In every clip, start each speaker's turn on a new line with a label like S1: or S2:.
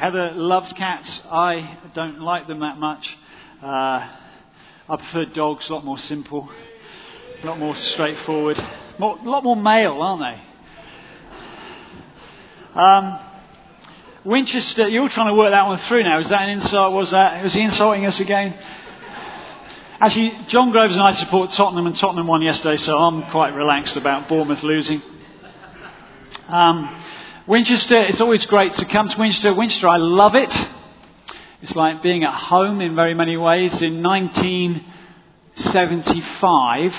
S1: Heather loves cats. I don't like them that much. Uh, I prefer dogs, a lot more simple, a lot more straightforward, a lot more male, aren't they? Um, Winchester, you're trying to work that one through now. Is that an insult? Was that? Was he insulting us again? Actually, John Groves and I support Tottenham, and Tottenham won yesterday, so I'm quite relaxed about Bournemouth losing. Um, Winchester, it's always great to come to Winchester. Winchester, I love it. It's like being at home in very many ways. In 1975,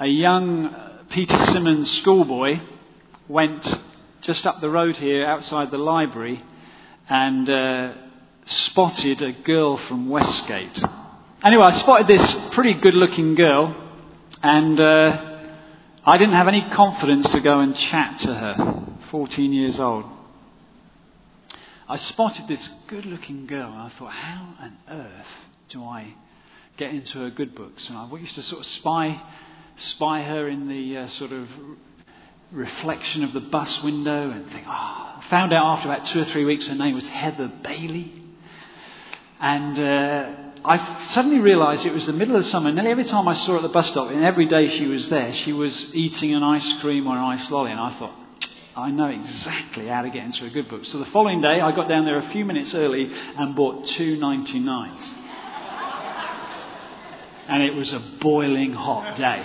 S1: a young Peter Simmons schoolboy went just up the road here outside the library and uh, spotted a girl from Westgate. Anyway, I spotted this pretty good looking girl and uh, I didn't have any confidence to go and chat to her, 14 years old. I spotted this good looking girl and I thought, how on earth do I get into her good books? And I used to sort of spy, spy her in the uh, sort of reflection of the bus window and think, oh, I found out after about two or three weeks her name was Heather Bailey. And uh, I suddenly realized it was the middle of summer. Nearly every time I saw her at the bus stop, and every day she was there, she was eating an ice cream or an ice lolly. And I thought, I know exactly how to get into a good book. So the following day, I got down there a few minutes early and bought two 99s. and it was a boiling hot day.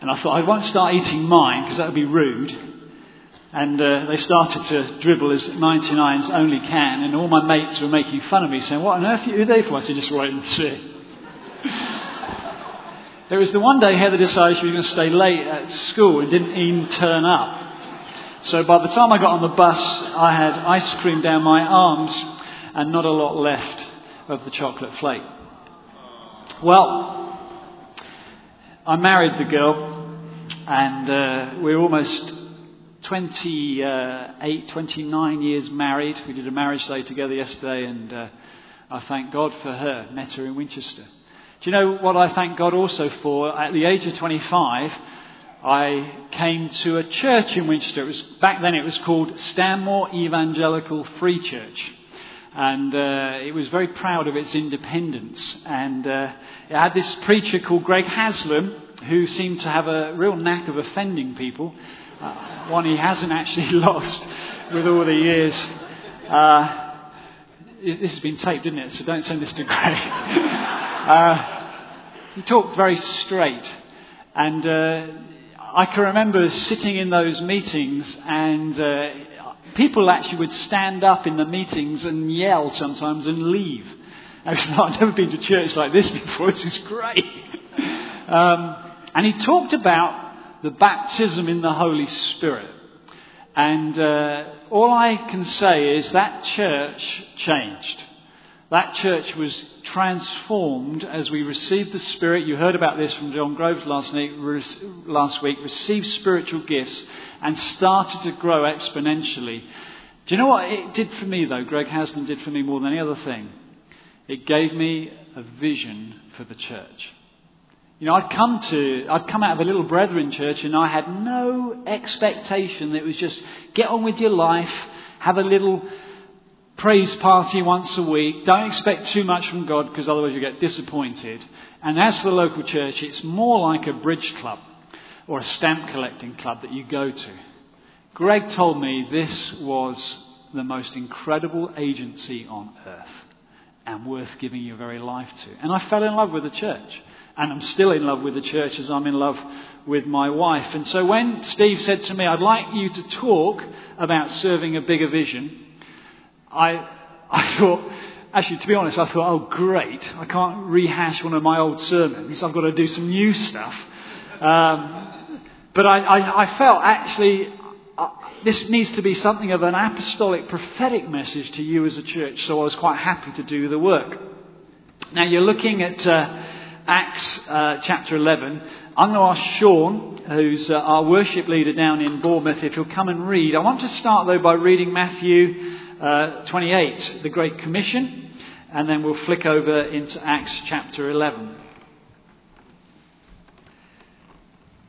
S1: And I thought, I won't start eating mine because that would be rude. And uh, they started to dribble as 99s only can, and all my mates were making fun of me, saying, What on earth are you there for? I said, Just wait and see. It was the one day Heather decided she was going to stay late at school and didn't even turn up. So by the time I got on the bus, I had ice cream down my arms and not a lot left of the chocolate flake. Well, I married the girl, and uh, we're almost 28, 29 years married. We did a marriage day together yesterday, and uh, I thank God for her. Met her in Winchester. Do you know what I thank God also for? At the age of 25, I came to a church in Winchester. It was, back then it was called Stanmore Evangelical Free Church. And uh, it was very proud of its independence. And uh, it had this preacher called Greg Haslam, who seemed to have a real knack of offending people uh, one he hasn't actually lost with all the years. Uh, this has been taped, didn't it? So don't send this to Greg. uh, he talked very straight. And uh, I can remember sitting in those meetings, and uh, people actually would stand up in the meetings and yell sometimes and leave. I was like, I've never been to church like this before. This is great. Um, and he talked about the baptism in the Holy Spirit. And uh, all I can say is that church changed. That church was transformed as we received the Spirit. You heard about this from John Groves last, week, last week. Received spiritual gifts and started to grow exponentially. Do you know what it did for me, though? Greg Haslam did for me more than any other thing. It gave me a vision for the church. You know, I'd come to, I'd come out of a little brethren church and I had no expectation that it was just get on with your life, have a little praise party once a week. Don't expect too much from God because otherwise you get disappointed. And as for the local church, it's more like a bridge club or a stamp collecting club that you go to. Greg told me this was the most incredible agency on earth and worth giving your very life to. And I fell in love with the church. And I'm still in love with the church as I'm in love with my wife. And so when Steve said to me, I'd like you to talk about serving a bigger vision, I, I thought, actually, to be honest, I thought, oh, great. I can't rehash one of my old sermons. I've got to do some new stuff. Um, but I, I, I, felt actually uh, this needs to be something of an apostolic prophetic message to you as a church. So I was quite happy to do the work. Now you're looking at. Uh, Acts uh, chapter 11. I'm going to ask Sean, who's uh, our worship leader down in Bournemouth, if he'll come and read. I want to start, though, by reading Matthew uh, 28, the Great Commission, and then we'll flick over into Acts chapter 11.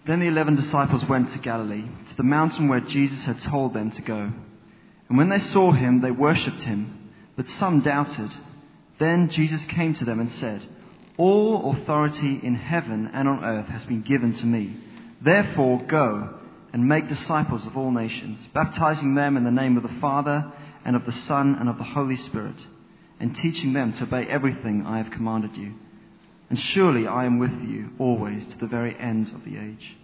S2: Then the eleven disciples went to Galilee, to the mountain where Jesus had told them to go. And when they saw him, they worshipped him, but some doubted. Then Jesus came to them and said, All authority in heaven and on earth has been given to me. Therefore, go and make disciples of all nations, baptizing them in the name of the Father, and of the Son, and of the Holy Spirit, and teaching them to obey everything I have commanded you. And surely I am with you always to the very end of the age.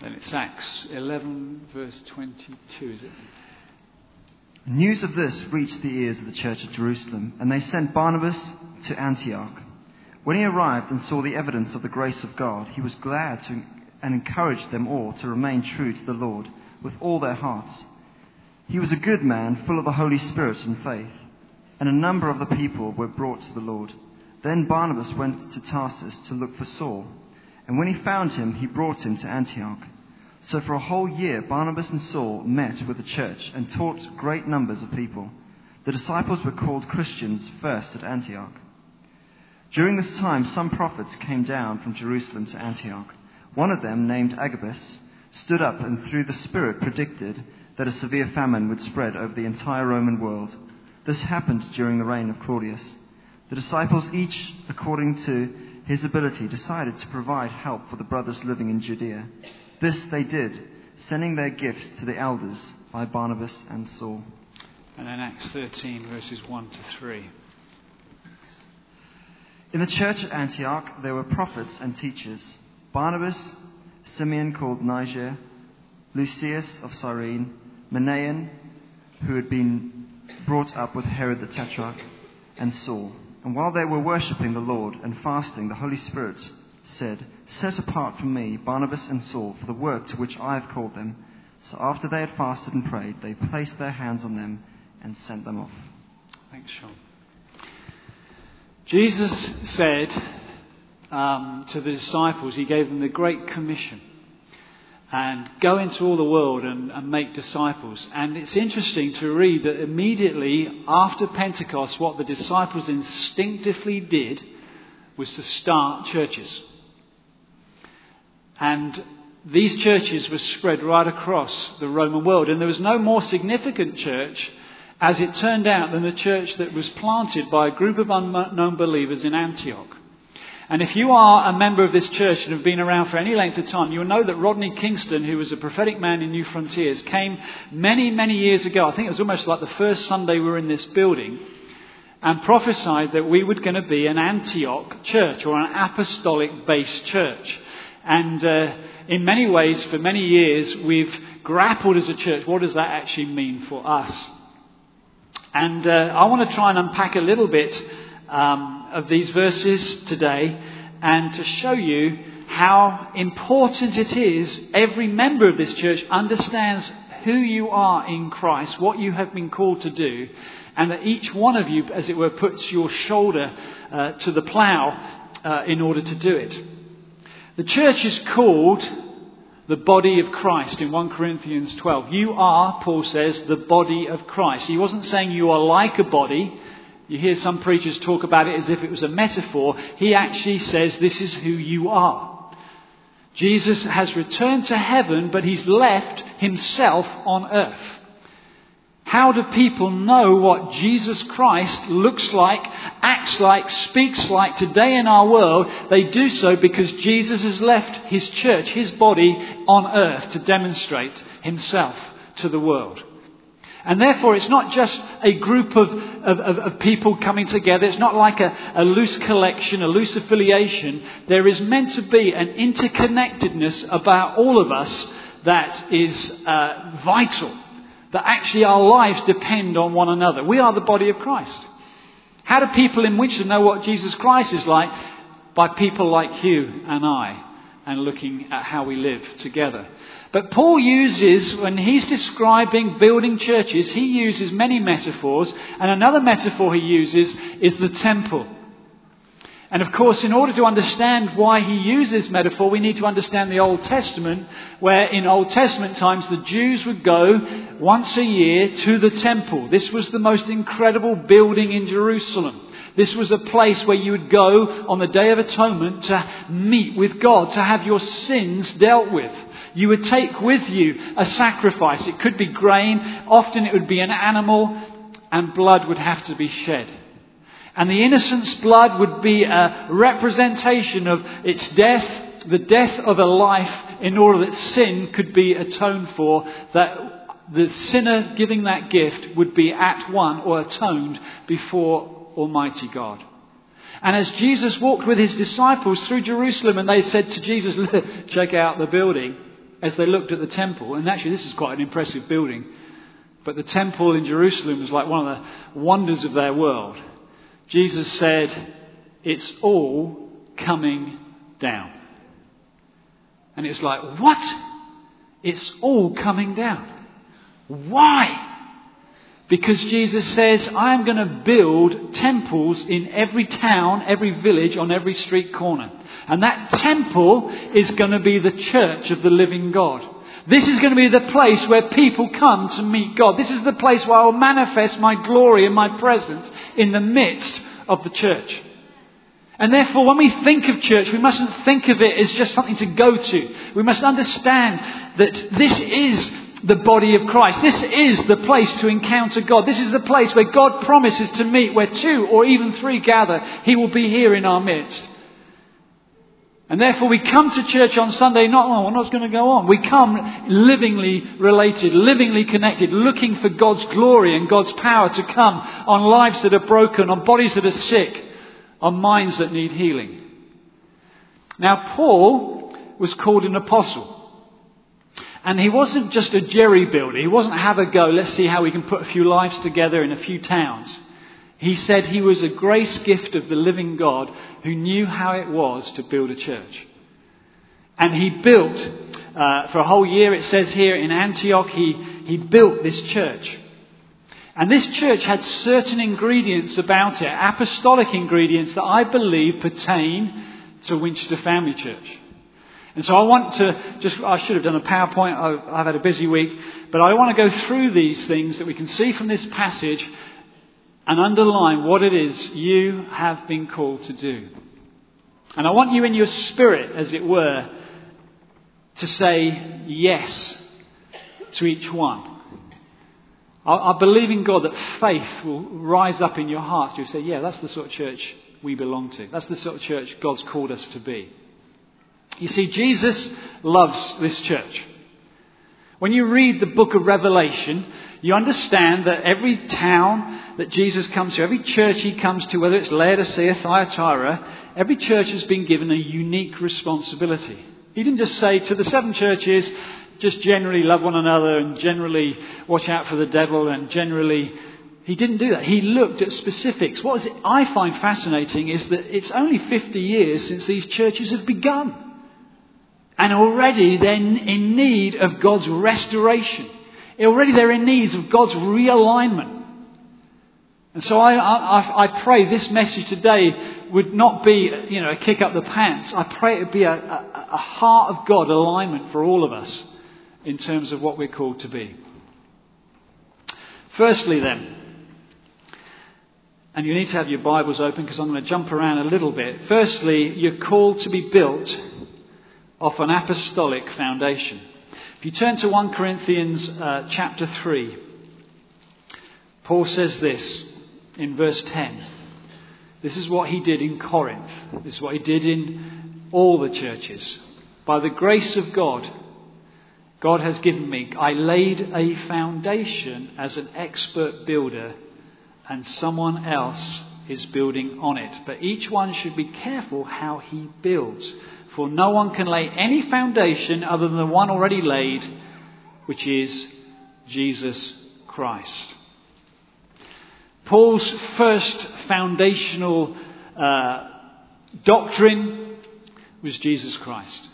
S1: Then it's Acts 11, verse 22, is it?
S2: News of this reached the ears of the church at Jerusalem, and they sent Barnabas to Antioch. When he arrived and saw the evidence of the grace of God, he was glad to, and encouraged them all to remain true to the Lord with all their hearts. He was a good man, full of the Holy Spirit and faith and a number of the people were brought to the Lord. Then Barnabas went to Tarsus to look for Saul, and when he found him, he brought him to Antioch. So for a whole year, Barnabas and Saul met with the church and taught great numbers of people. The disciples were called Christians first at Antioch. During this time, some prophets came down from Jerusalem to Antioch. One of them, named Agabus, stood up and through the Spirit predicted that a severe famine would spread over the entire Roman world. This happened during the reign of Claudius. The disciples, each according to his ability, decided to provide help for the brothers living in Judea. This they did, sending their gifts to the elders by Barnabas and Saul.
S1: And then Acts 13, verses 1 to 3.
S2: In the church at Antioch, there were prophets and teachers Barnabas, Simeon called Niger, Lucius of Cyrene, Manaen, who had been brought up with Herod the Tetrarch and Saul. And while they were worshipping the Lord and fasting, the Holy Spirit said, Set apart for me Barnabas and Saul for the work to which I have called them. So after they had fasted and prayed, they placed their hands on them and sent them off.
S1: Thanks, Sean. Jesus said um, to the disciples, He gave them the Great Commission and go into all the world and, and, make disciples. And it's interesting to read that immediately after Pentecost, what the disciples instinctively did was to start churches. And these churches were spread right across the Roman world. And there was no more significant church, as it turned out, than the church that was planted by a group of unknown believers in Antioch. And if you are a member of this church and have been around for any length of time, you'll know that Rodney Kingston, who was a prophetic man in New Frontiers, came many, many years ago. I think it was almost like the first Sunday we were in this building and prophesied that we were going to be an Antioch church or an apostolic based church. And uh, in many ways, for many years, we've grappled as a church what does that actually mean for us? And uh, I want to try and unpack a little bit um, of these verses today and to show you how important it is every member of this church understands who you are in Christ, what you have been called to do, and that each one of you, as it were, puts your shoulder uh, to the plough in order to do it. The church is called the body of Christ in 1 Corinthians 12. You are, Paul says, the body of Christ. He wasn't saying you are like a body. You hear some preachers talk about it as if it was a metaphor. He actually says this is who you are. Jesus has returned to heaven, but he's left himself on earth. How do people know what Jesus Christ looks like, acts like, speaks like today in our world? They do so because Jesus has left his church, his body on earth to demonstrate himself to the world. And therefore, it's not just a group of, of, of, people coming together. It's not like a, a, loose collection, a loose affiliation. There is meant to be an interconnectedness about all of us that is uh, vital. That actually our lives depend on one another. We are the body of Christ. How do people in Winchester know what Jesus Christ is like? By people like you and I, and looking at how we live together. But Paul uses, when he's describing building churches, he uses many metaphors, and another metaphor he uses is the temple. And of course, in order to understand why he uses metaphor, we need to understand the Old Testament, where in Old Testament times the Jews would go once a year to the temple. This was the most incredible building in Jerusalem. This was a place where you would go on the Day of Atonement to meet with God, to have your sins dealt with. You would take with you a sacrifice. It could be grain, often it would be an animal, and blood would have to be shed. And the innocent's blood would be a representation of its death, the death of a life, in order that sin could be atoned for, that the sinner giving that gift would be at one or atoned before Almighty God. And as Jesus walked with his disciples through Jerusalem and they said to Jesus, check out the building, as they looked at the temple, and actually this is quite an impressive building, but the temple in Jerusalem was like one of the wonders of their world. Jesus said, It's all coming down. And it's like, What? It's all coming down. Why? Because Jesus says, I am going to build temples in every town, every village, on every street corner. And that temple is going to be the church of the living God. This is going to be the place where people come to meet God. This is the place where I will manifest my glory and my presence in the midst of the church. And therefore, when we think of church, we mustn't think of it as just something to go to. We must understand that this is the body of Christ. This is the place to encounter God. This is the place where God promises to meet, where two or even three gather. He will be here in our midst. And therefore, we come to church on Sunday not, oh, what's going to go on? We come livingly related, livingly connected, looking for God's glory and God's power to come on lives that are broken, on bodies that are sick, on minds that need healing. Now, Paul was called an apostle. And he wasn't just a jerry builder. He wasn't have a go, let's see how we can put a few lives together in a few towns. He said he was a grace gift of the living God who knew how it was to build a church. And he built, uh, for a whole year, it says here in Antioch, he, he built this church. And this church had certain ingredients about it, apostolic ingredients that I believe pertain to Winchester Family Church. And so I want to just, I should have done a PowerPoint. I've had a busy week. But I want to go through these things that we can see from this passage and underline what it is you have been called to do. And I want you in your spirit, as it were, to say yes to each one. I, I believe in God that faith will rise up in your heart. You'll say, yeah, that's the sort of church we belong to. That's the sort of church God's called us to be. You see, Jesus loves this church. When you read the book of Revelation, you understand that every town that Jesus comes to, every church he comes to, whether it's Laodicea, Thyatira, every church has been given a unique responsibility. He didn't just say to the seven churches, just generally love one another and generally watch out for the devil and generally. He didn't do that. He looked at specifics. What I find fascinating is that it's only 50 years since these churches have begun. And already they're in need of God's restoration. Already they're in need of God's realignment. And so I, I, I, pray this message today would not be, you know, a kick up the pants. I pray it would be a, a, a heart of God alignment for all of us in terms of what we're called to be. Firstly, then, and you need to have your Bibles open because I'm going to jump around a little bit. Firstly, you're called to be built off an apostolic foundation. If you turn to 1 Corinthians uh, chapter 3, Paul says this in verse 10. This is what he did in Corinth. This is what he did in all the churches. By the grace of God, God has given me, I laid a foundation as an expert builder, and someone else is building on it. But each one should be careful how he builds. For no one can lay any foundation other than the one already laid, which is Jesus Christ. Paul's first foundational uh, doctrine was Jesus Christ.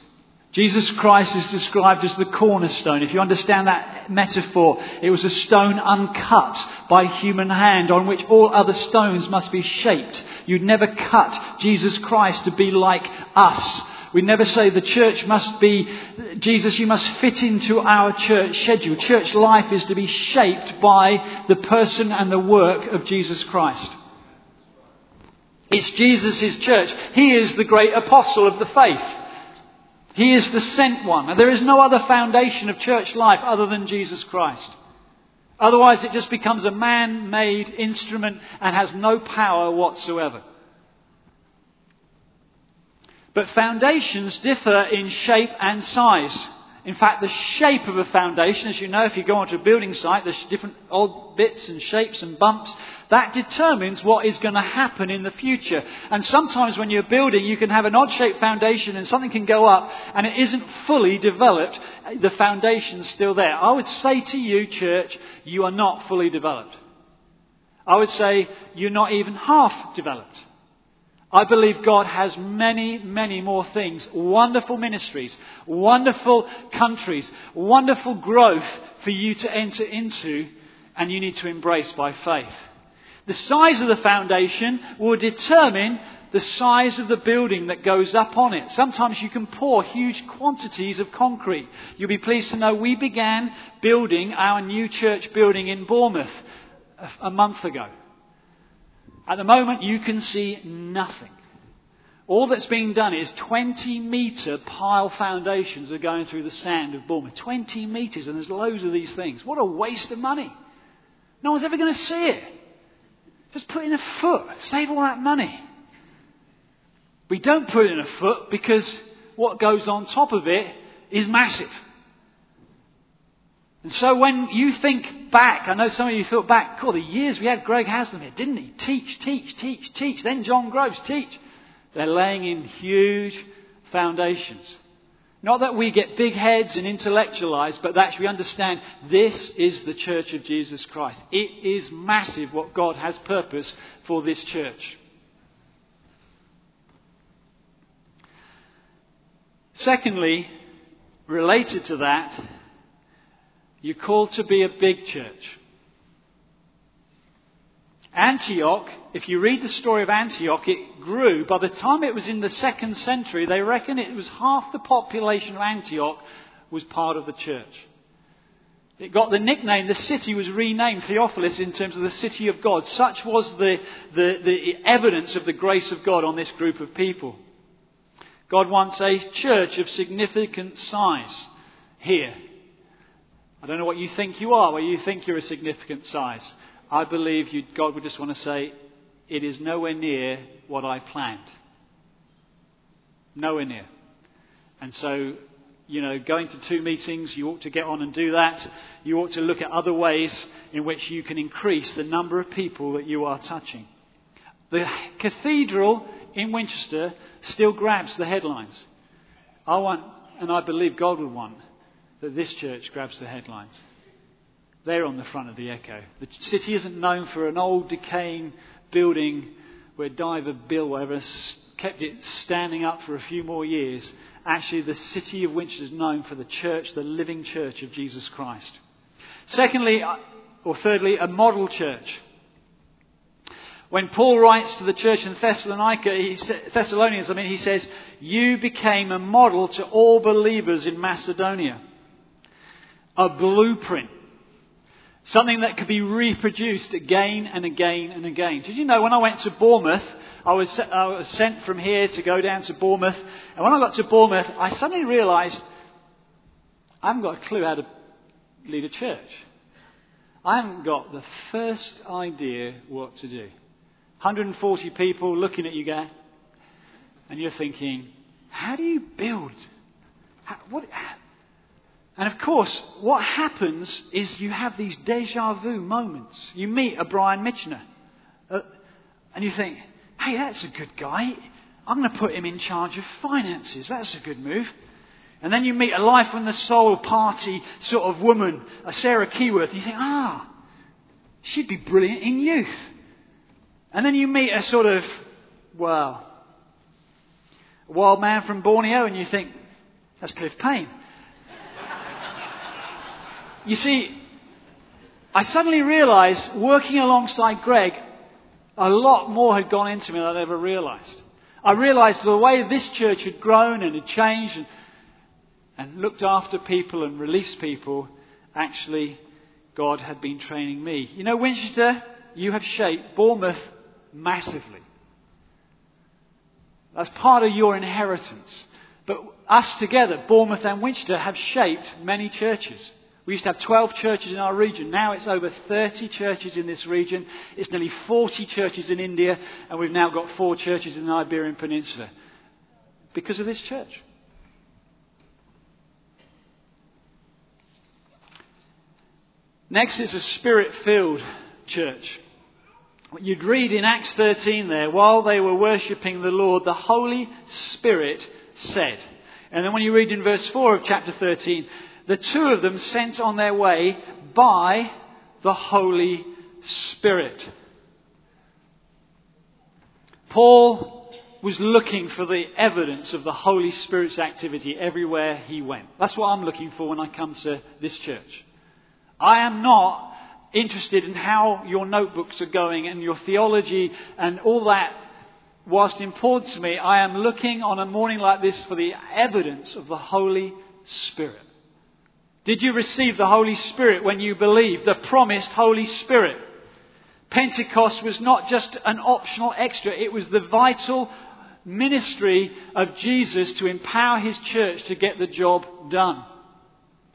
S1: Jesus Christ is described as the cornerstone. If you understand that metaphor, it was a stone uncut by human hand on which all other stones must be shaped. You'd never cut Jesus Christ to be like us we never say the church must be, Jesus, you must fit into our church schedule. Church life is to be shaped by the person and the work of Jesus Christ. It's Jesus' church. He is the great apostle of the faith. He is the sent one. And there is no other foundation of church life other than Jesus Christ. Otherwise, it just becomes a man made instrument and has no power whatsoever. But foundations differ in shape and size. In fact, the shape of a foundation, as you know, if you go onto a building site, there's different odd bits and shapes and bumps. That determines what is going to happen in the future. And sometimes when you're building, you can have an odd shaped foundation and something can go up and it isn't fully developed. The foundation's still there. I would say to you, church, you are not fully developed. I would say you're not even half developed. I believe God has many, many more things. Wonderful ministries, wonderful countries, wonderful growth for you to enter into and you need to embrace by faith. The size of the foundation will determine the size of the building that goes up on it. Sometimes you can pour huge quantities of concrete. You'll be pleased to know we began building our new church building in Bournemouth a month ago. At the moment, you can see nothing. All that's being done is 20 metre pile foundations are going through the sand of Bournemouth. 20 metres, and there's loads of these things. What a waste of money. No one's ever going to see it. Just put in a foot. Save all that money. We don't put in a foot because what goes on top of it is massive. And so when you think back, I know some of you thought back, cool, the years we had Greg Haslam here, didn't he? Teach, teach, teach, teach. Then John Groves, teach. They're laying in huge foundations. Not that we get big heads and intellectualize, but that we understand this is the church of Jesus Christ. It is massive what God has purpose for this church. Secondly, related to that, you're called to be a big church. Antioch, if you read the story of Antioch, it grew. By the time it was in the second century, they reckon it was half the population of Antioch was part of the church. It got the nickname, the city was renamed Theopolis in terms of the city of God. Such was the, the, the evidence of the grace of God on this group of people. God wants a church of significant size here I don't know what you think you are, where you think you're a significant size. I believe you, God would just want to say, it is nowhere near what I planned. Nowhere near. And so, you know, going to two meetings, you ought to get on and do that. You ought to look at other ways in which you can increase the number of people that you are touching. The cathedral in Winchester still grabs the headlines. I want, and I believe God would want, that this church grabs the headlines. They're on the front of the echo. The city isn't known for an old decaying building where Diver Bill, whatever, kept it standing up for a few more years. Actually, the city of Winchester is known for the church, the living church of Jesus Christ. Secondly, uh, or thirdly, a model church. When Paul writes to the church in Thessalonica, he, Thessalonians, I mean, he says, You became a model to all believers in Macedonia a blueprint. Something that could be reproduced again and again and again. Did you know when I went to Bournemouth, I was, I was sent from here to go down to Bournemouth. And when I got to Bournemouth, I suddenly realized I haven't got a clue how to lead a church. I haven't got the first idea what to do. 140 people looking at you, guy, and you're thinking, how do you build? How, what, and of course, what happens is you have these deja vu moments. You meet a Brian Mitchener, uh, and you think, hey, that's a good guy. I'm going to put him in charge of finances. That's a good move. And then you meet a Life from the Soul party sort of woman, a Sarah Keyworth, and you think, ah, she'd be brilliant in youth. And then you meet a sort of, well, a wild man from Borneo, and you think, that's Cliff Payne. You see, I suddenly realized, working alongside Greg, a lot more had gone into me than I'd ever realized. I realized the way this church had grown and had changed and, and looked after people and released people, actually, God had been training me. You know, Winchester, you have shaped Bournemouth massively. That's part of your inheritance. But us together, Bournemouth and Winchester, have shaped many churches. We used to have 12 churches in our region. Now it's over 30 churches in this region. It's nearly 40 churches in India, and we've now got four churches in the Iberian Peninsula because of this church. Next is a spirit filled church. You'd read in Acts 13 there, while they were worshipping the Lord, the Holy Spirit said. And then when you read in verse 4 of chapter 13, the two of them sent on their way by the Holy Spirit. Paul was looking for the evidence of the Holy Spirit's activity everywhere he went. That's what I'm looking for when I come to this church. I am not interested in how your notebooks are going and your theology and all that. Whilst important to me, I am looking on a morning like this for the evidence of the Holy Spirit. Did you receive the Holy Spirit when you believed? The promised Holy Spirit. Pentecost was not just an optional extra, it was the vital ministry of Jesus to empower his church to get the job done.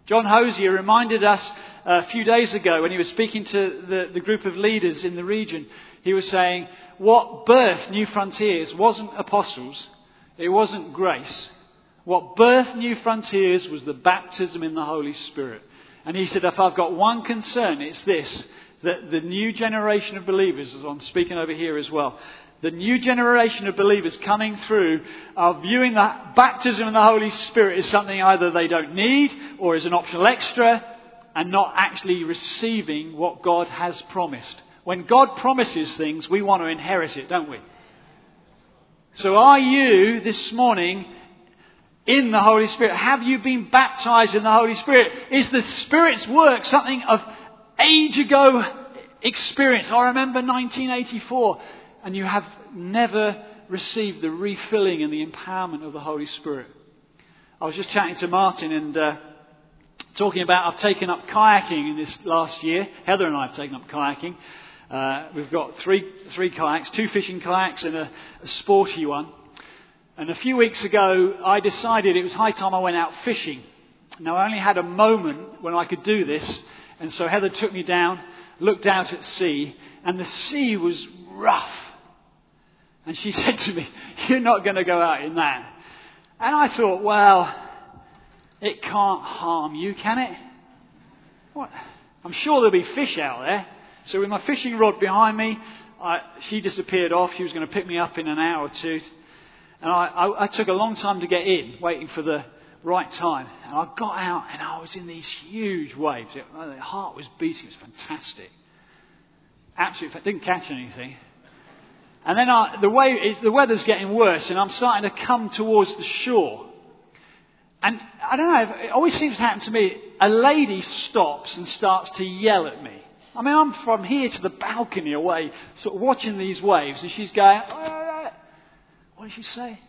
S1: John Hosier reminded us a few days ago when he was speaking to the, the group of leaders in the region. He was saying, What birthed New Frontiers wasn't apostles, it wasn't grace. What birthed New Frontiers was the baptism in the Holy Spirit. And he said, If I've got one concern, it's this that the new generation of believers, as I'm speaking over here as well, the new generation of believers coming through are viewing the baptism in the Holy Spirit as something either they don't need or as an optional extra and not actually receiving what God has promised. When God promises things, we want to inherit it, don't we? So are you this morning in the Holy Spirit? Have you been baptized in the Holy Spirit? Is the Spirit's work something of age ago experience? I remember 1984 and you have never received the refilling and the empowerment of the Holy Spirit. I was just chatting to Martin and uh, talking about I've taken up kayaking in this last year. Heather and I have taken up kayaking. Uh, we've got three, three kayaks, two fishing kayaks and a, a sporty one. And a few weeks ago, I decided it was high time I went out fishing. Now, I only had a moment when I could do this, and so Heather took me down, looked out at sea, and the sea was rough. And she said to me, You're not going to go out in that. And I thought, Well, it can't harm you, can it? What? I'm sure there'll be fish out there. So with my fishing rod behind me, I, she disappeared off. She was going to pick me up in an hour or two. And I, I, I took a long time to get in, waiting for the right time. And I got out and I was in these huge waves. It, my heart was beating. It was fantastic. Absolutely, I didn't catch anything. And then I, the, way is, the weather's getting worse, and I'm starting to come towards the shore. And I don't know, it always seems to happen to me. A lady stops and starts to yell at me. I mean, I'm from here to the balcony away, sort of watching these waves, and she's going, oh, What did she say?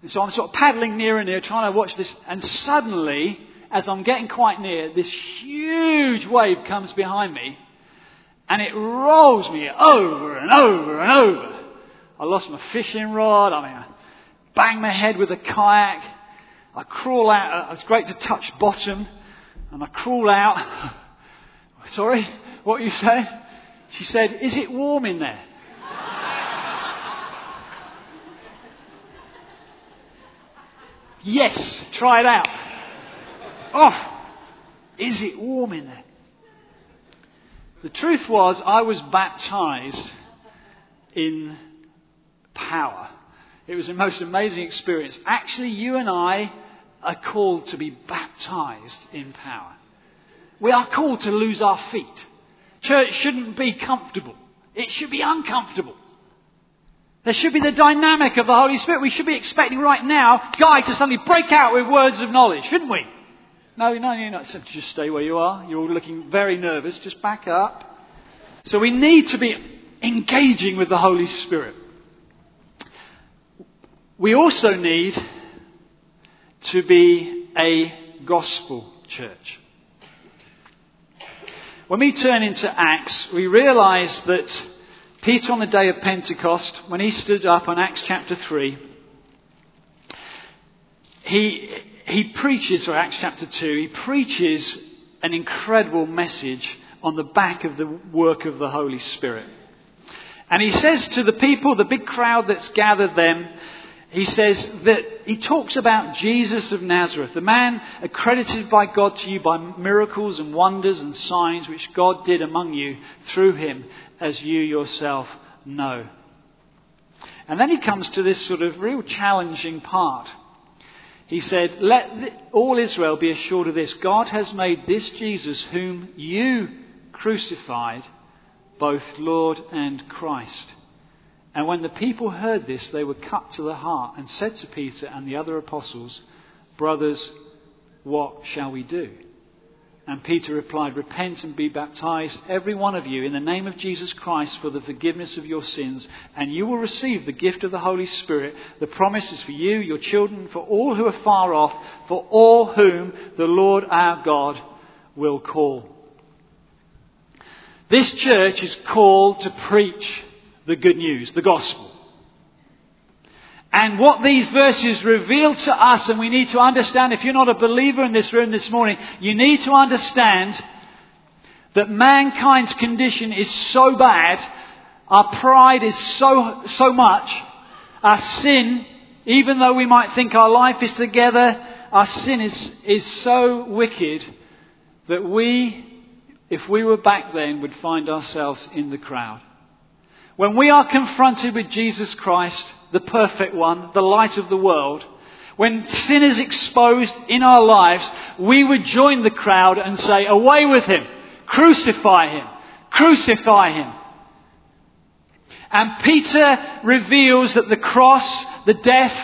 S1: And so I'm sort of paddling near and near, trying to watch this, and suddenly, as I'm getting quite near, this huge wave comes behind me and it rolls me over and over and over. I lost my fishing rod. I mean, I bang my head with a kayak. I crawl out. Uh, it's great to touch bottom. And I crawl out. Sorry, what you say? She said, Is it warm in there? Yes, try it out. Oh, is it warm in there? The truth was, I was baptized in power. It was the most amazing experience. Actually, you and I are called to be baptized in power. We are called to lose our feet. Church shouldn't be comfortable, it should be uncomfortable. There should be the dynamic of the Holy Spirit. We should be expecting right now Guy to suddenly break out with words of knowledge, shouldn't we? No, no, you're not. So just stay where you are. You're all looking very nervous. Just back up. So we need to be engaging with the Holy Spirit. We also need to be a gospel church. When we turn into Acts, we realize that Peter, on the day of Pentecost, when he stood up on Acts chapter 3, he, he preaches, or Acts chapter 2, he preaches an incredible message on the back of the work of the Holy Spirit. And he says to the people, the big crowd that's gathered them, he says that he talks about Jesus of Nazareth, the man accredited by God to you by miracles and wonders and signs which God did among you through him, as you yourself know. And then he comes to this sort of real challenging part. He said, Let all Israel be assured of this God has made this Jesus, whom you crucified, both Lord and Christ. And when the people heard this, they were cut to the heart and said to Peter and the other apostles, Brothers, what shall we do? And Peter replied, Repent and be baptized, every one of you, in the name of Jesus Christ for the forgiveness of your sins, and you will receive the gift of the Holy Spirit. The promise is for you, your children, for all who are far off, for all whom the Lord our God will call. This church is called to preach the good news, the gospel. And what these verses reveal to us, and we need to understand, if you're not a believer in this room this morning, you need to understand that mankind's condition is so bad, our pride is so, so much, our sin, even though we might think our life is together, our sin is, is so wicked that we, if we were back then, would find ourselves in the crowd. When we are confronted with Jesus Christ, the perfect one, the light of the world, when sin is exposed in our lives, we would join the crowd and say, Away with him! Crucify him! Crucify him! And Peter reveals that the cross, the death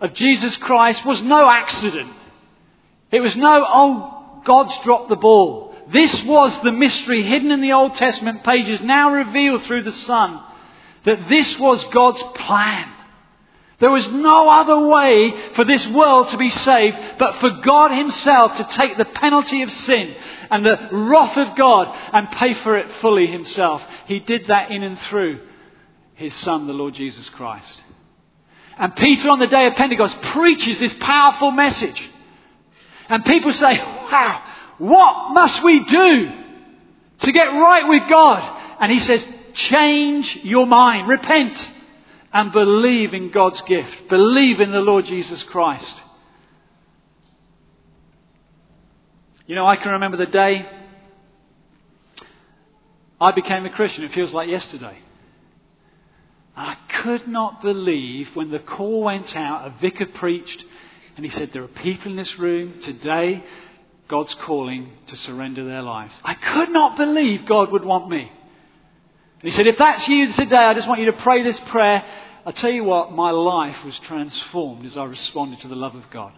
S1: of Jesus Christ, was no accident. It was no, oh, God's dropped the ball. This was the mystery hidden in the Old Testament pages, now revealed through the Son, that this was God's plan. There was no other way for this world to be saved but for God Himself to take the penalty of sin and the wrath of God and pay for it fully Himself. He did that in and through His Son, the Lord Jesus Christ. And Peter on the day of Pentecost preaches this powerful message. And people say, wow, what must we do to get right with God? And he says, change your mind, repent, and believe in God's gift. Believe in the Lord Jesus Christ. You know, I can remember the day I became a Christian. It feels like yesterday. I could not believe when the call went out, a vicar preached, and he said, There are people in this room today God's calling to surrender their lives. I could not believe God would want me. And he said, If that's you today, I just want you to pray this prayer. I tell you what, my life was transformed as I responded to the love of God.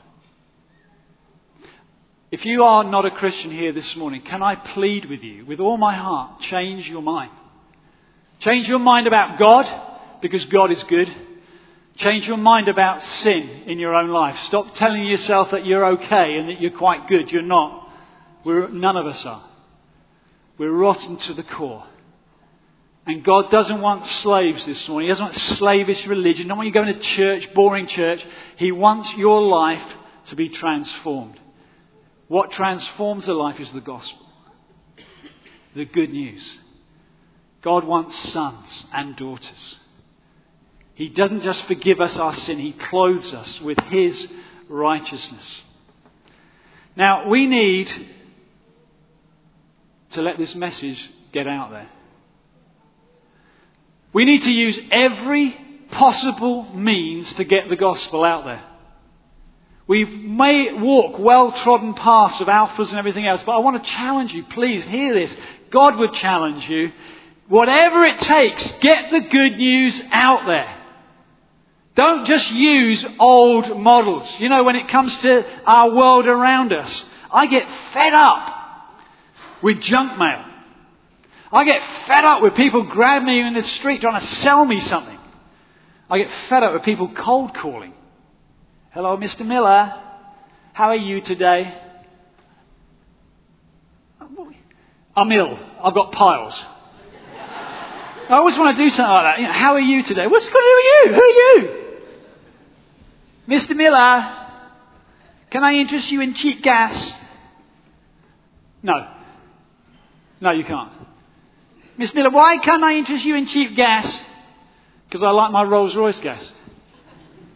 S1: If you are not a Christian here this morning, can I plead with you, with all my heart, change your mind? Change your mind about God, because God is good. Change your mind about sin in your own life. Stop telling yourself that you're okay and that you're quite good. You're not. We're, none of us are. We're rotten to the core. And God doesn't want slaves this morning. He doesn't want slavish religion. Not want you going to church, boring church. He wants your life to be transformed. What transforms a life is the gospel. The good news. God wants sons and daughters. He doesn't just forgive us our sin, He clothes us with His righteousness. Now, we need to let this message get out there. We need to use every possible means to get the gospel out there. We may walk well trodden paths of alphas and everything else, but I want to challenge you. Please hear this. God would challenge you. Whatever it takes, get the good news out there. Don't just use old models. You know, when it comes to our world around us, I get fed up with junk mail. I get fed up with people grabbing me in the street trying to sell me something. I get fed up with people cold calling. Hello, Mr. Miller. How are you today? I'm ill. I've got piles. I always want to do something like that. You know, how are you today? What's going to do with you? Who are you? Mr. Miller, can I interest you in cheap gas? No. No, you can't. Miss Miller, why can't I interest you in cheap gas? Because I like my Rolls Royce gas.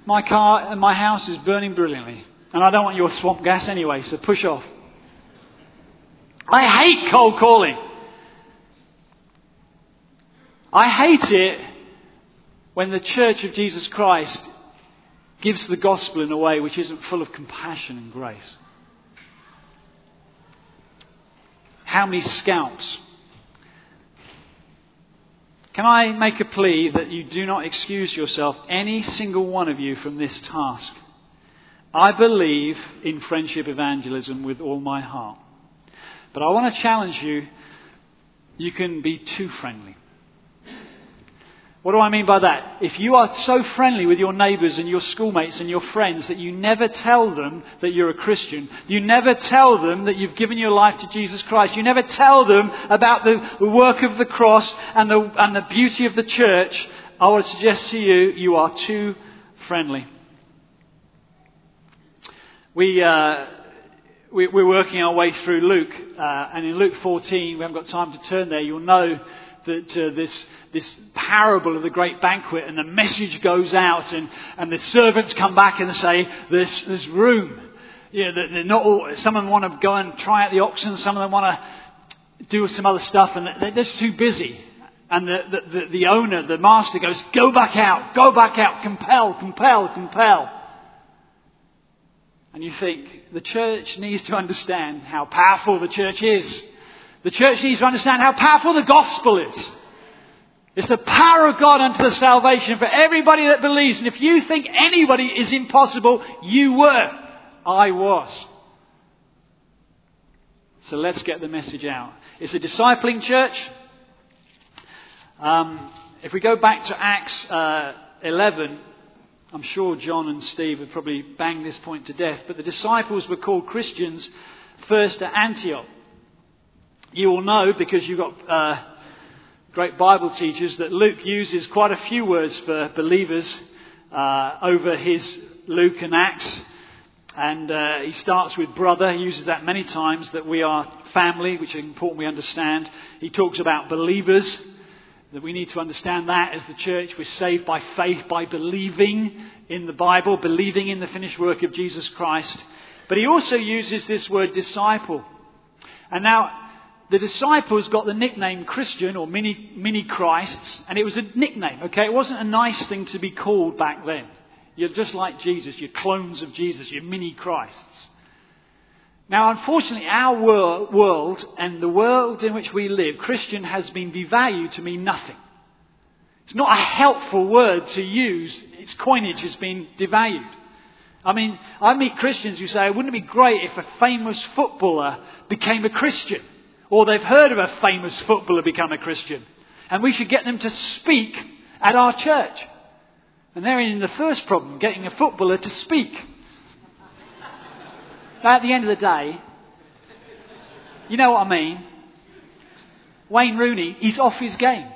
S1: My car and my house is burning brilliantly. And I don't want your swamp gas anyway, so push off. I hate cold calling. I hate it when the Church of Jesus Christ gives the gospel in a way which isn't full of compassion and grace. How many scalps? Can I make a plea that you do not excuse yourself, any single one of you, from this task? I believe in friendship evangelism with all my heart. But I want to challenge you you can be too friendly. What do I mean by that? If you are so friendly with your neighbours and your schoolmates and your friends that you never tell them that you're a Christian, you never tell them that you've given your life to Jesus Christ, you never tell them about the work of the cross and the, and the beauty of the church, I would suggest to you, you are too friendly. We, uh, we, are working our way through Luke, uh, and in Luke 14, we haven't got time to turn there, you'll know that this, this parable of the great banquet and the message goes out and, and the servants come back and say, there's, there's room. You know, they're not all, some of them want to go and try out the oxen, some of them want to do some other stuff and they're just too busy. And the, the, the owner, the master goes, go back out, go back out, compel, compel, compel. And you think the church needs to understand how powerful the church is. The church needs to understand how powerful the gospel is. It's the power of God unto the salvation for everybody that believes. And if you think anybody is impossible, you were. I was. So let's get the message out. It's a discipling church. Um, if we go back to Acts uh, 11, I'm sure John and Steve would probably bang this point to death, but the disciples were called Christians first at Antioch. You will know, because you've got uh, great Bible teachers, that Luke uses quite a few words for believers uh, over his Luke and Acts. And uh, he starts with brother. He uses that many times, that we are family, which is important we understand. He talks about believers, that we need to understand that as the church. We're saved by faith, by believing in the Bible, believing in the finished work of Jesus Christ. But he also uses this word disciple. And now, the disciples got the nickname Christian or mini, mini Christs, and it was a nickname, okay? It wasn't a nice thing to be called back then. You're just like Jesus, you're clones of Jesus, you're mini Christs. Now, unfortunately, our world and the world in which we live, Christian has been devalued to mean nothing. It's not a helpful word to use. Its coinage has been devalued. I mean, I meet Christians who say, wouldn't it be great if a famous footballer became a Christian? Or they've heard of a famous footballer become a Christian. And we should get them to speak at our church. And therein the first problem, getting a footballer to speak. at the end of the day, you know what I mean? Wayne Rooney, is off his game.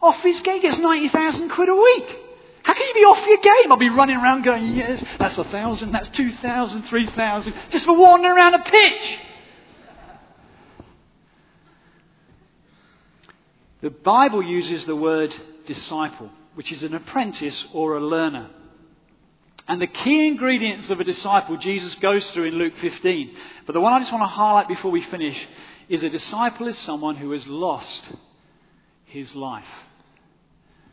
S1: Off his game, gets 90,000 quid a week. How can you be off your game? I'll be running around going, yes, that's a thousand, that's two thousand, three thousand, just for wandering around a pitch. The Bible uses the word disciple, which is an apprentice or a learner. And the key ingredients of a disciple Jesus goes through in Luke 15. But the one I just want to highlight before we finish is a disciple is someone who has lost his life.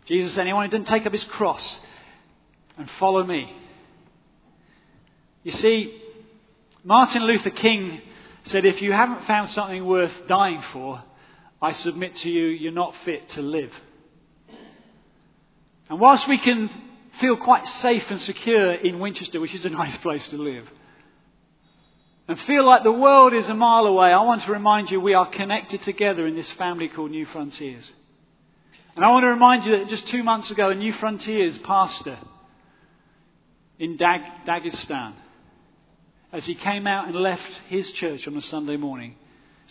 S1: Jesus said, anyone who didn't take up his cross and follow me. You see, Martin Luther King said, if you haven't found something worth dying for, I submit to you, you're not fit to live. And whilst we can feel quite safe and secure in Winchester, which is a nice place to live, and feel like the world is a mile away, I want to remind you we are connected together in this family called New Frontiers. And I want to remind you that just two months ago, a New Frontiers pastor in Dag- Dagestan, as he came out and left his church on a Sunday morning,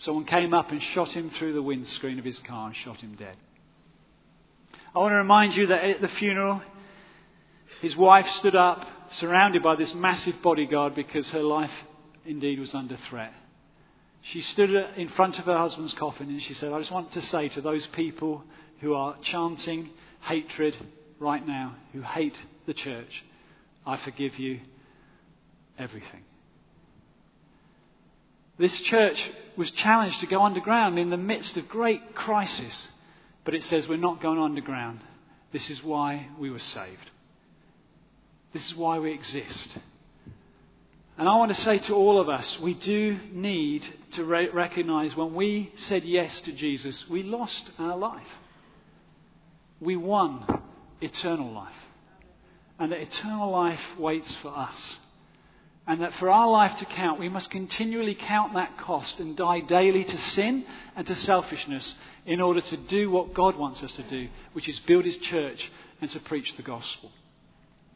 S1: Someone came up and shot him through the windscreen of his car and shot him dead. I want to remind you that at the funeral, his wife stood up, surrounded by this massive bodyguard because her life indeed was under threat. She stood in front of her husband's coffin and she said, I just want to say to those people who are chanting hatred right now, who hate the church, I forgive you everything. This church was challenged to go underground in the midst of great crisis, but it says we're not going underground. This is why we were saved. This is why we exist. And I want to say to all of us, we do need to re- recognize when we said yes to Jesus, we lost our life. We won eternal life. And that eternal life waits for us. And that for our life to count, we must continually count that cost and die daily to sin and to selfishness in order to do what God wants us to do, which is build His church and to preach the gospel.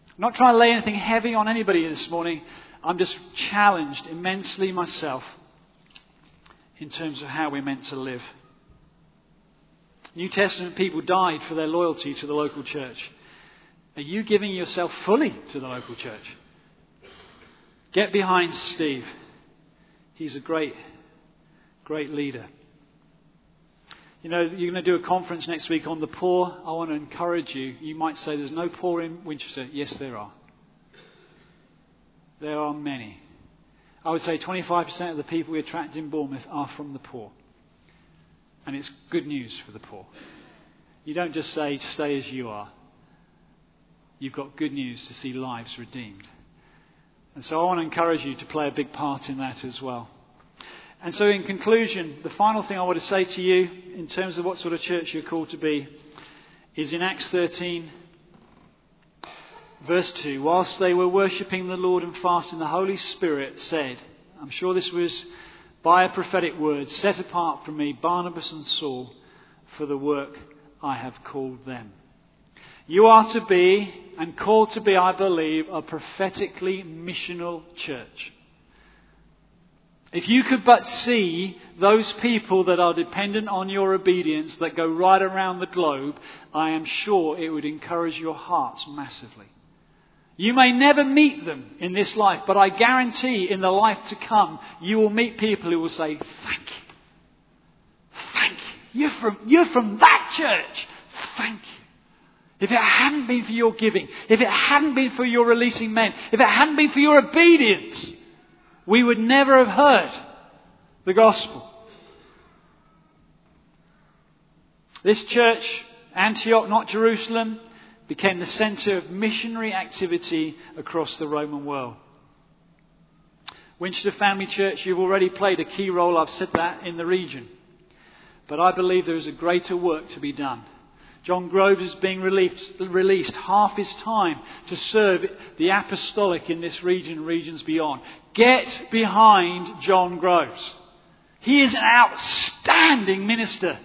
S1: I'm not trying to lay anything heavy on anybody this morning. I'm just challenged immensely myself in terms of how we're meant to live. New Testament people died for their loyalty to the local church. Are you giving yourself fully to the local church? Get behind Steve. He's a great, great leader. You know, you're going to do a conference next week on the poor. I want to encourage you. You might say there's no poor in Winchester. Yes, there are. There are many. I would say 25% of the people we attract in Bournemouth are from the poor. And it's good news for the poor. You don't just say, stay as you are. You've got good news to see lives redeemed. And so I want to encourage you to play a big part in that as well. And so, in conclusion, the final thing I want to say to you in terms of what sort of church you're called to be is in Acts 13, verse 2. Whilst they were worshipping the Lord and fasting, the Holy Spirit said, I'm sure this was by a prophetic word, set apart from me Barnabas and Saul for the work I have called them. You are to be, and called to be, I believe, a prophetically missional church. If you could but see those people that are dependent on your obedience that go right around the globe, I am sure it would encourage your hearts massively. You may never meet them in this life, but I guarantee in the life to come, you will meet people who will say, Thank you. Thank you. You're from, you're from that church. Thank you. If it hadn't been for your giving, if it hadn't been for your releasing men, if it hadn't been for your obedience, we would never have heard the gospel. This church, Antioch, not Jerusalem, became the center of missionary activity across the Roman world. Winchester Family Church, you've already played a key role, I've said that, in the region. But I believe there is a greater work to be done. John Groves is being released, released half his time to serve the apostolic in this region, and regions beyond. Get behind John Groves. He is an outstanding minister.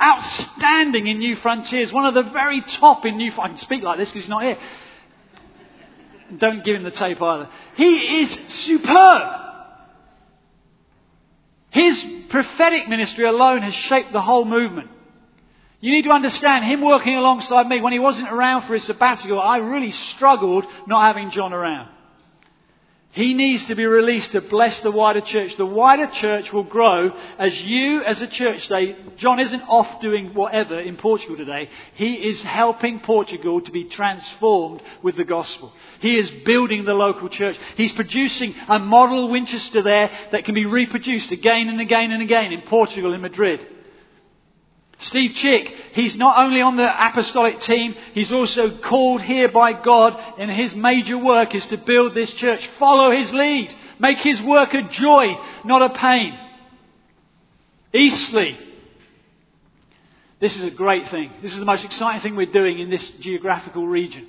S1: Outstanding in New Frontiers. One of the very top in New Frontiers. I can speak like this because he's not here. Don't give him the tape either. He is superb. His prophetic ministry alone has shaped the whole movement. You need to understand him working alongside me. When he wasn't around for his sabbatical, I really struggled not having John around. He needs to be released to bless the wider church. The wider church will grow as you, as a church, say, John isn't off doing whatever in Portugal today. He is helping Portugal to be transformed with the gospel. He is building the local church. He's producing a model Winchester there that can be reproduced again and again and again in Portugal in Madrid. Steve Chick, he's not only on the apostolic team, he's also called here by God, and his major work is to build this church. Follow his lead. Make his work a joy, not a pain. Eastleigh. This is a great thing. This is the most exciting thing we're doing in this geographical region.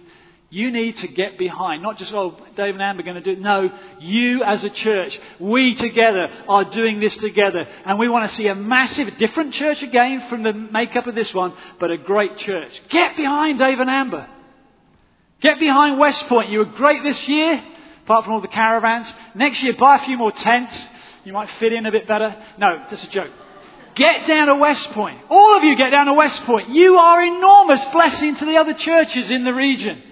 S1: You need to get behind, not just, oh, Dave and Amber are going to do it. No, you as a church, we together are doing this together. And we want to see a massive, different church again from the makeup of this one, but a great church. Get behind Dave and Amber. Get behind West Point. You were great this year, apart from all the caravans. Next year, buy a few more tents. You might fit in a bit better. No, just a joke. Get down to West Point. All of you get down to West Point. You are enormous blessing to the other churches in the region.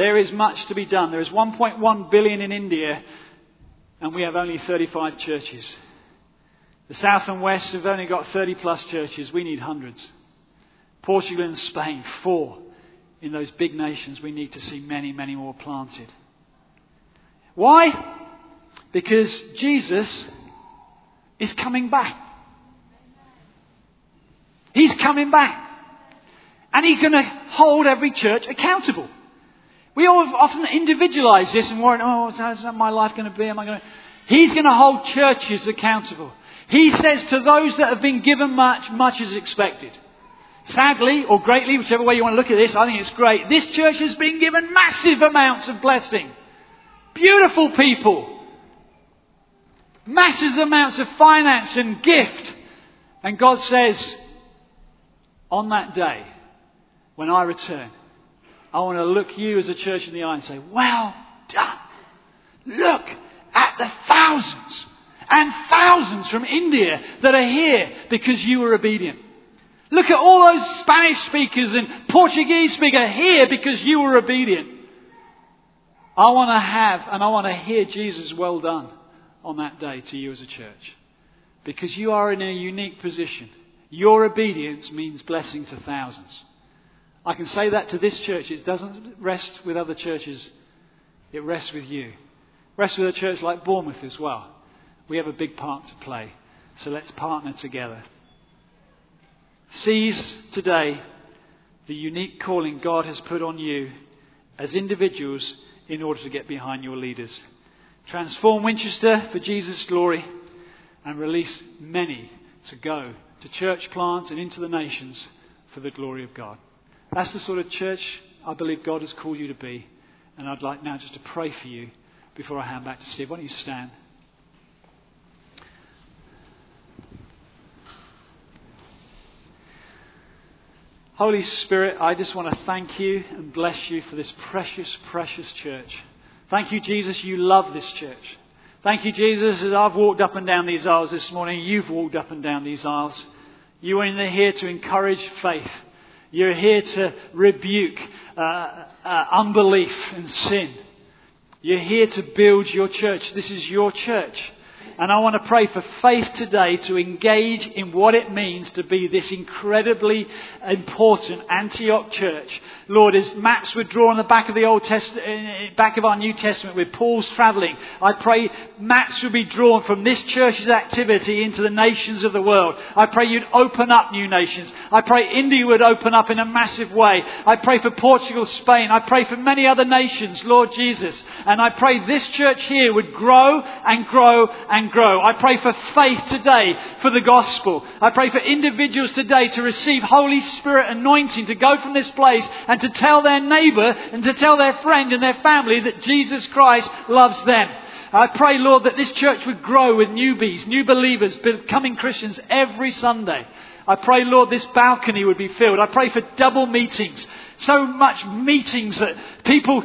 S1: There is much to be done. There is 1.1 billion in India, and we have only 35 churches. The South and West have only got 30 plus churches. We need hundreds. Portugal and Spain, four. In those big nations, we need to see many, many more planted. Why? Because Jesus is coming back. He's coming back. And he's going to hold every church accountable. We all have often individualize this and worry, oh, how's my life going to be? Am I going to... He's going to hold churches accountable. He says to those that have been given much, much is expected. Sadly, or greatly, whichever way you want to look at this, I think it's great. This church has been given massive amounts of blessing. Beautiful people. Massive amounts of finance and gift. And God says, on that day, when I return, I want to look you as a church in the eye and say, well done. Look at the thousands and thousands from India that are here because you were obedient. Look at all those Spanish speakers and Portuguese speakers here because you were obedient. I want to have and I want to hear Jesus well done on that day to you as a church. Because you are in a unique position. Your obedience means blessing to thousands. I can say that to this church. It doesn't rest with other churches, it rests with you. It Rests with a church like Bournemouth as well. We have a big part to play. So let's partner together. Seize today the unique calling God has put on you as individuals in order to get behind your leaders. Transform Winchester for Jesus' glory and release many to go to church plants and into the nations for the glory of God. That's the sort of church I believe God has called you to be. And I'd like now just to pray for you before I hand back to Steve. Why don't you stand? Holy Spirit, I just want to thank you and bless you for this precious, precious church. Thank you, Jesus, you love this church. Thank you, Jesus, as I've walked up and down these aisles this morning, you've walked up and down these aisles. You are here to encourage faith. You're here to rebuke uh, uh, unbelief and sin. You're here to build your church. This is your church. And I want to pray for faith today to engage in what it means to be this incredibly important Antioch church. Lord, as maps were drawn on the back of the Old Testament, uh, back of our New Testament with Paul's traveling, I pray maps will be drawn from this church's activity into the nations of the world. I pray you'd open up new nations. I pray India would open up in a massive way. I pray for Portugal, Spain. I pray for many other nations, Lord Jesus. And I pray this church here would grow and grow and grow. I pray for faith today for the gospel. I pray for individuals today to receive Holy Spirit anointing to go from this place and to tell their neighbor and to tell their friend and their family that Jesus Christ loves them. I pray, Lord, that this church would grow with newbies, new believers, becoming Christians every Sunday. I pray, Lord, this balcony would be filled. I pray for double meetings. So much meetings that people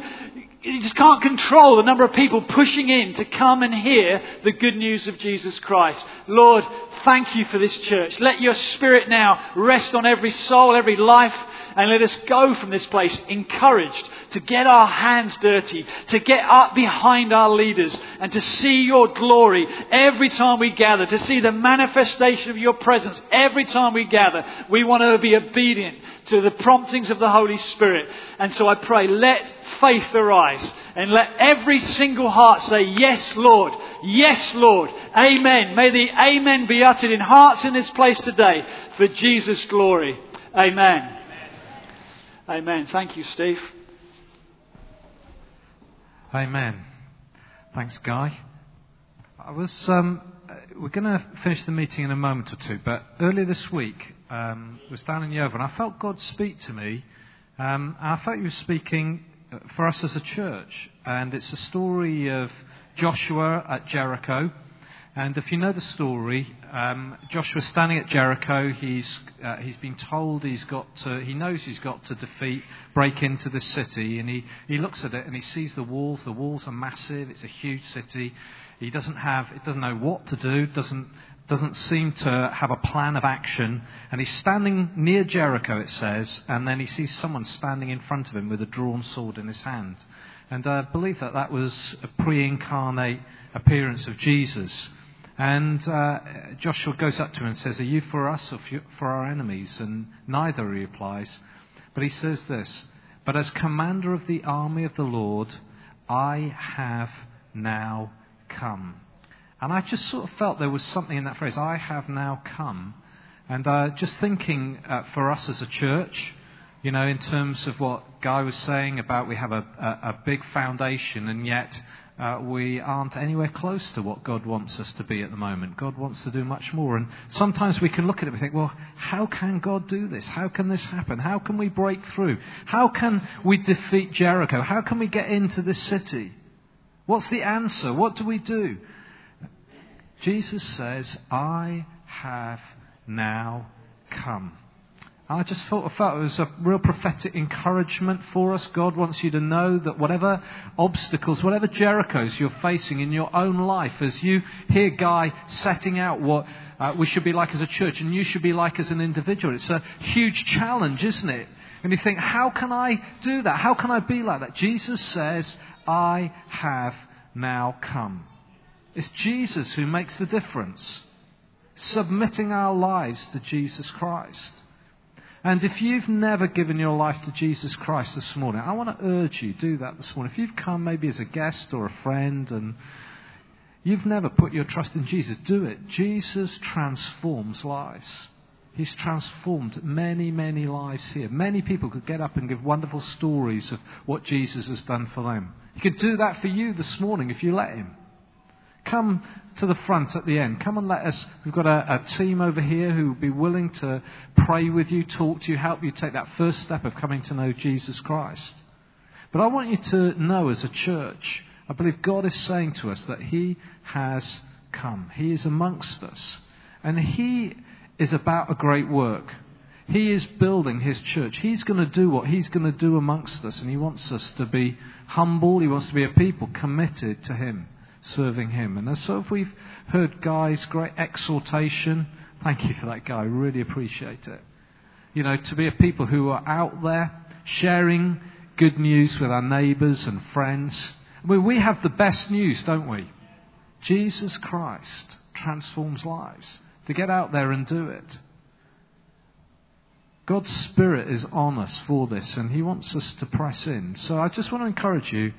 S1: you just can't control the number of people pushing in to come and hear the good news of Jesus Christ. Lord, thank you for this church. Let your spirit now rest on every soul, every life, and let us go from this place encouraged to get our hands dirty, to get up behind our leaders, and to see your glory every time we gather, to see the manifestation of your presence every time we gather. We want to be obedient to the promptings of the Holy Spirit. And so I pray, let faith arise and let every single heart say, Yes, Lord. Yes, Lord. Amen. May the Amen be uttered in hearts in this place today for Jesus' glory. Amen. Amen. Thank you, Steve.
S3: Amen. Thanks, Guy. I was. Um, we're going to finish the meeting in a moment or two, but earlier this week, um, I was down in Yeovil, and I felt God speak to me, um, and I felt He was speaking for us as a church. And it's a story of Joshua at Jericho. And if you know the story, um, Joshua's standing at Jericho. He's, uh, he's been told he's got to, he knows he's got to defeat, break into the city. And he, he looks at it and he sees the walls. The walls are massive. It's a huge city. He doesn't have, it doesn't know what to do, doesn't, doesn't seem to have a plan of action. And he's standing near Jericho, it says, and then he sees someone standing in front of him with a drawn sword in his hand. And I believe that that was a pre incarnate appearance of Jesus. And uh, Joshua goes up to him and says, Are you for us or for our enemies? And neither, he replies. But he says this But as commander of the army of the Lord, I have now come. And I just sort of felt there was something in that phrase, I have now come. And uh, just thinking uh, for us as a church, you know, in terms of what Guy was saying about we have a, a, a big foundation, and yet uh, we aren't anywhere close to what God wants us to be at the moment. God wants to do much more. And sometimes we can look at it and think, well, how can God do this? How can this happen? How can we break through? How can we defeat Jericho? How can we get into this city? What's the answer? What do we do? Jesus says, I have now come. I just felt, felt it was a real prophetic encouragement for us. God wants you to know that whatever obstacles, whatever Jerichos you're facing in your own life, as you hear Guy setting out what uh, we should be like as a church and you should be like as an individual, it's a huge challenge, isn't it? And you think, how can I do that? How can I be like that? Jesus says, I have now come. It's Jesus who makes the difference. Submitting our lives to Jesus Christ. And if you've never given your life to Jesus Christ this morning, I want to urge you, do that this morning. If you've come maybe as a guest or a friend and you've never put your trust in Jesus, do it. Jesus transforms lives. He's transformed many, many lives here. Many people could get up and give wonderful stories of what Jesus has done for them. He could do that for you this morning if you let him come to the front at the end. Come and let us. We've got a, a, team over here who will be willing to pray with you, talk to you, help you take that first step of coming to know Jesus Christ. But I want you to know as a church, I believe God is saying to us that He has come. He is amongst us. And He is about a great work. He is building His church. He's going to do what He's going to do amongst us. And He wants us to be humble. He wants to be a people committed to Him serving Him. And so, if we've heard Guy's great exhortation, thank you for that, Guy. Really appreciate it. You know, to be a people who are out there sharing good news with our neighbours and friends. I mean, we have the best news, don't we? Jesus Christ transforms lives. To get out there and do it. God's Spirit is on us for this, and He wants us to press in. So I just want to encourage you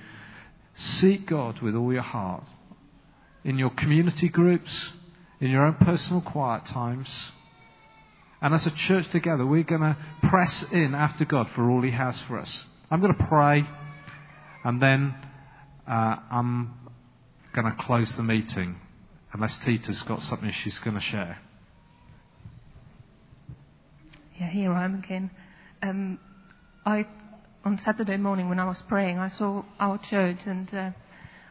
S3: seek God with all your heart in your community groups, in your own personal quiet times. And as a church together, we're going to press in after God for all He has for us. I'm going to pray, and then uh, I'm going to close the meeting, unless Tita's got something she's going to share.
S4: Yeah, here I am again. Um, I on Saturday morning when I was praying, I saw our church and. Uh,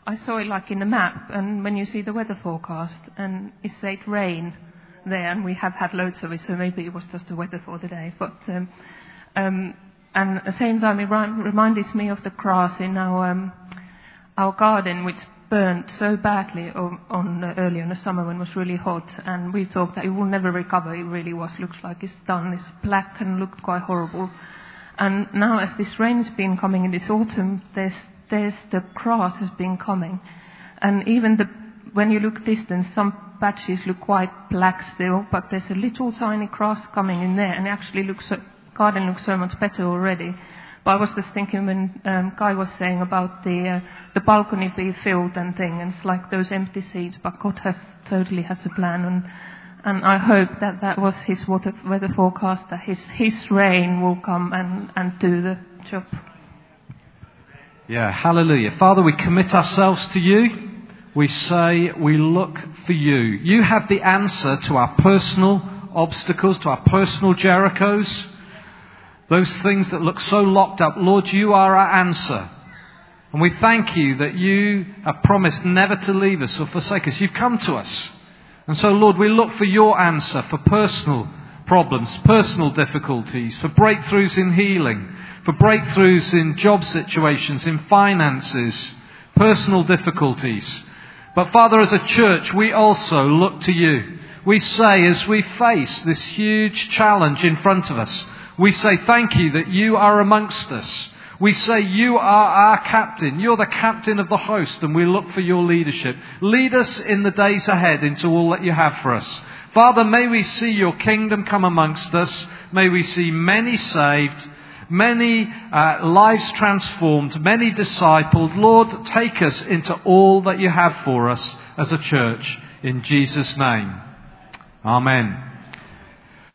S4: I saw it like in the map, and when you see the weather forecast, and it said rain there, and we have had loads of it, so maybe it was just the weather for the day. But um, um, and at the same time, it reminded me of the grass in our um, our garden, which burned so badly on, on uh, early in the summer when it was really hot, and we thought that it will never recover. It really was looks like it's done. It's black and looked quite horrible. And now, as this rain's been coming in this autumn, there's there's the grass has been coming. And even the, when you look distance, some patches look quite black still, but there's a little tiny grass coming in there, and it actually looks, garden looks so much better already. But I was just thinking when um, Guy was saying about the uh, the balcony being filled and thing, and it's like those empty seats. But God has totally has a plan, and and I hope that that was His weather, weather forecast, that His His rain will come and and do the job.
S3: Yeah, hallelujah. Father, we commit ourselves to you. We say we look for you. You have the answer to our personal obstacles, to our personal Jerichos, those things that look so locked up. Lord, you are our answer. And we thank you that you have promised never to leave us or forsake us. You've come to us. And so, Lord, we look for your answer for personal problems, personal difficulties, for breakthroughs in healing, for breakthroughs in job situations, in finances, personal difficulties. But Father, as a church, we also look to you. We say, as we face this huge challenge in front of us, we say, thank you that you are amongst us. We say, You are our captain. You're the captain of the host, and we look for your leadership. Lead us in the days ahead into all that you have for us. Father, may we see your kingdom come amongst us. May we see many saved, many uh, lives transformed, many discipled. Lord, take us into all that you have for us as a church. In Jesus' name. Amen.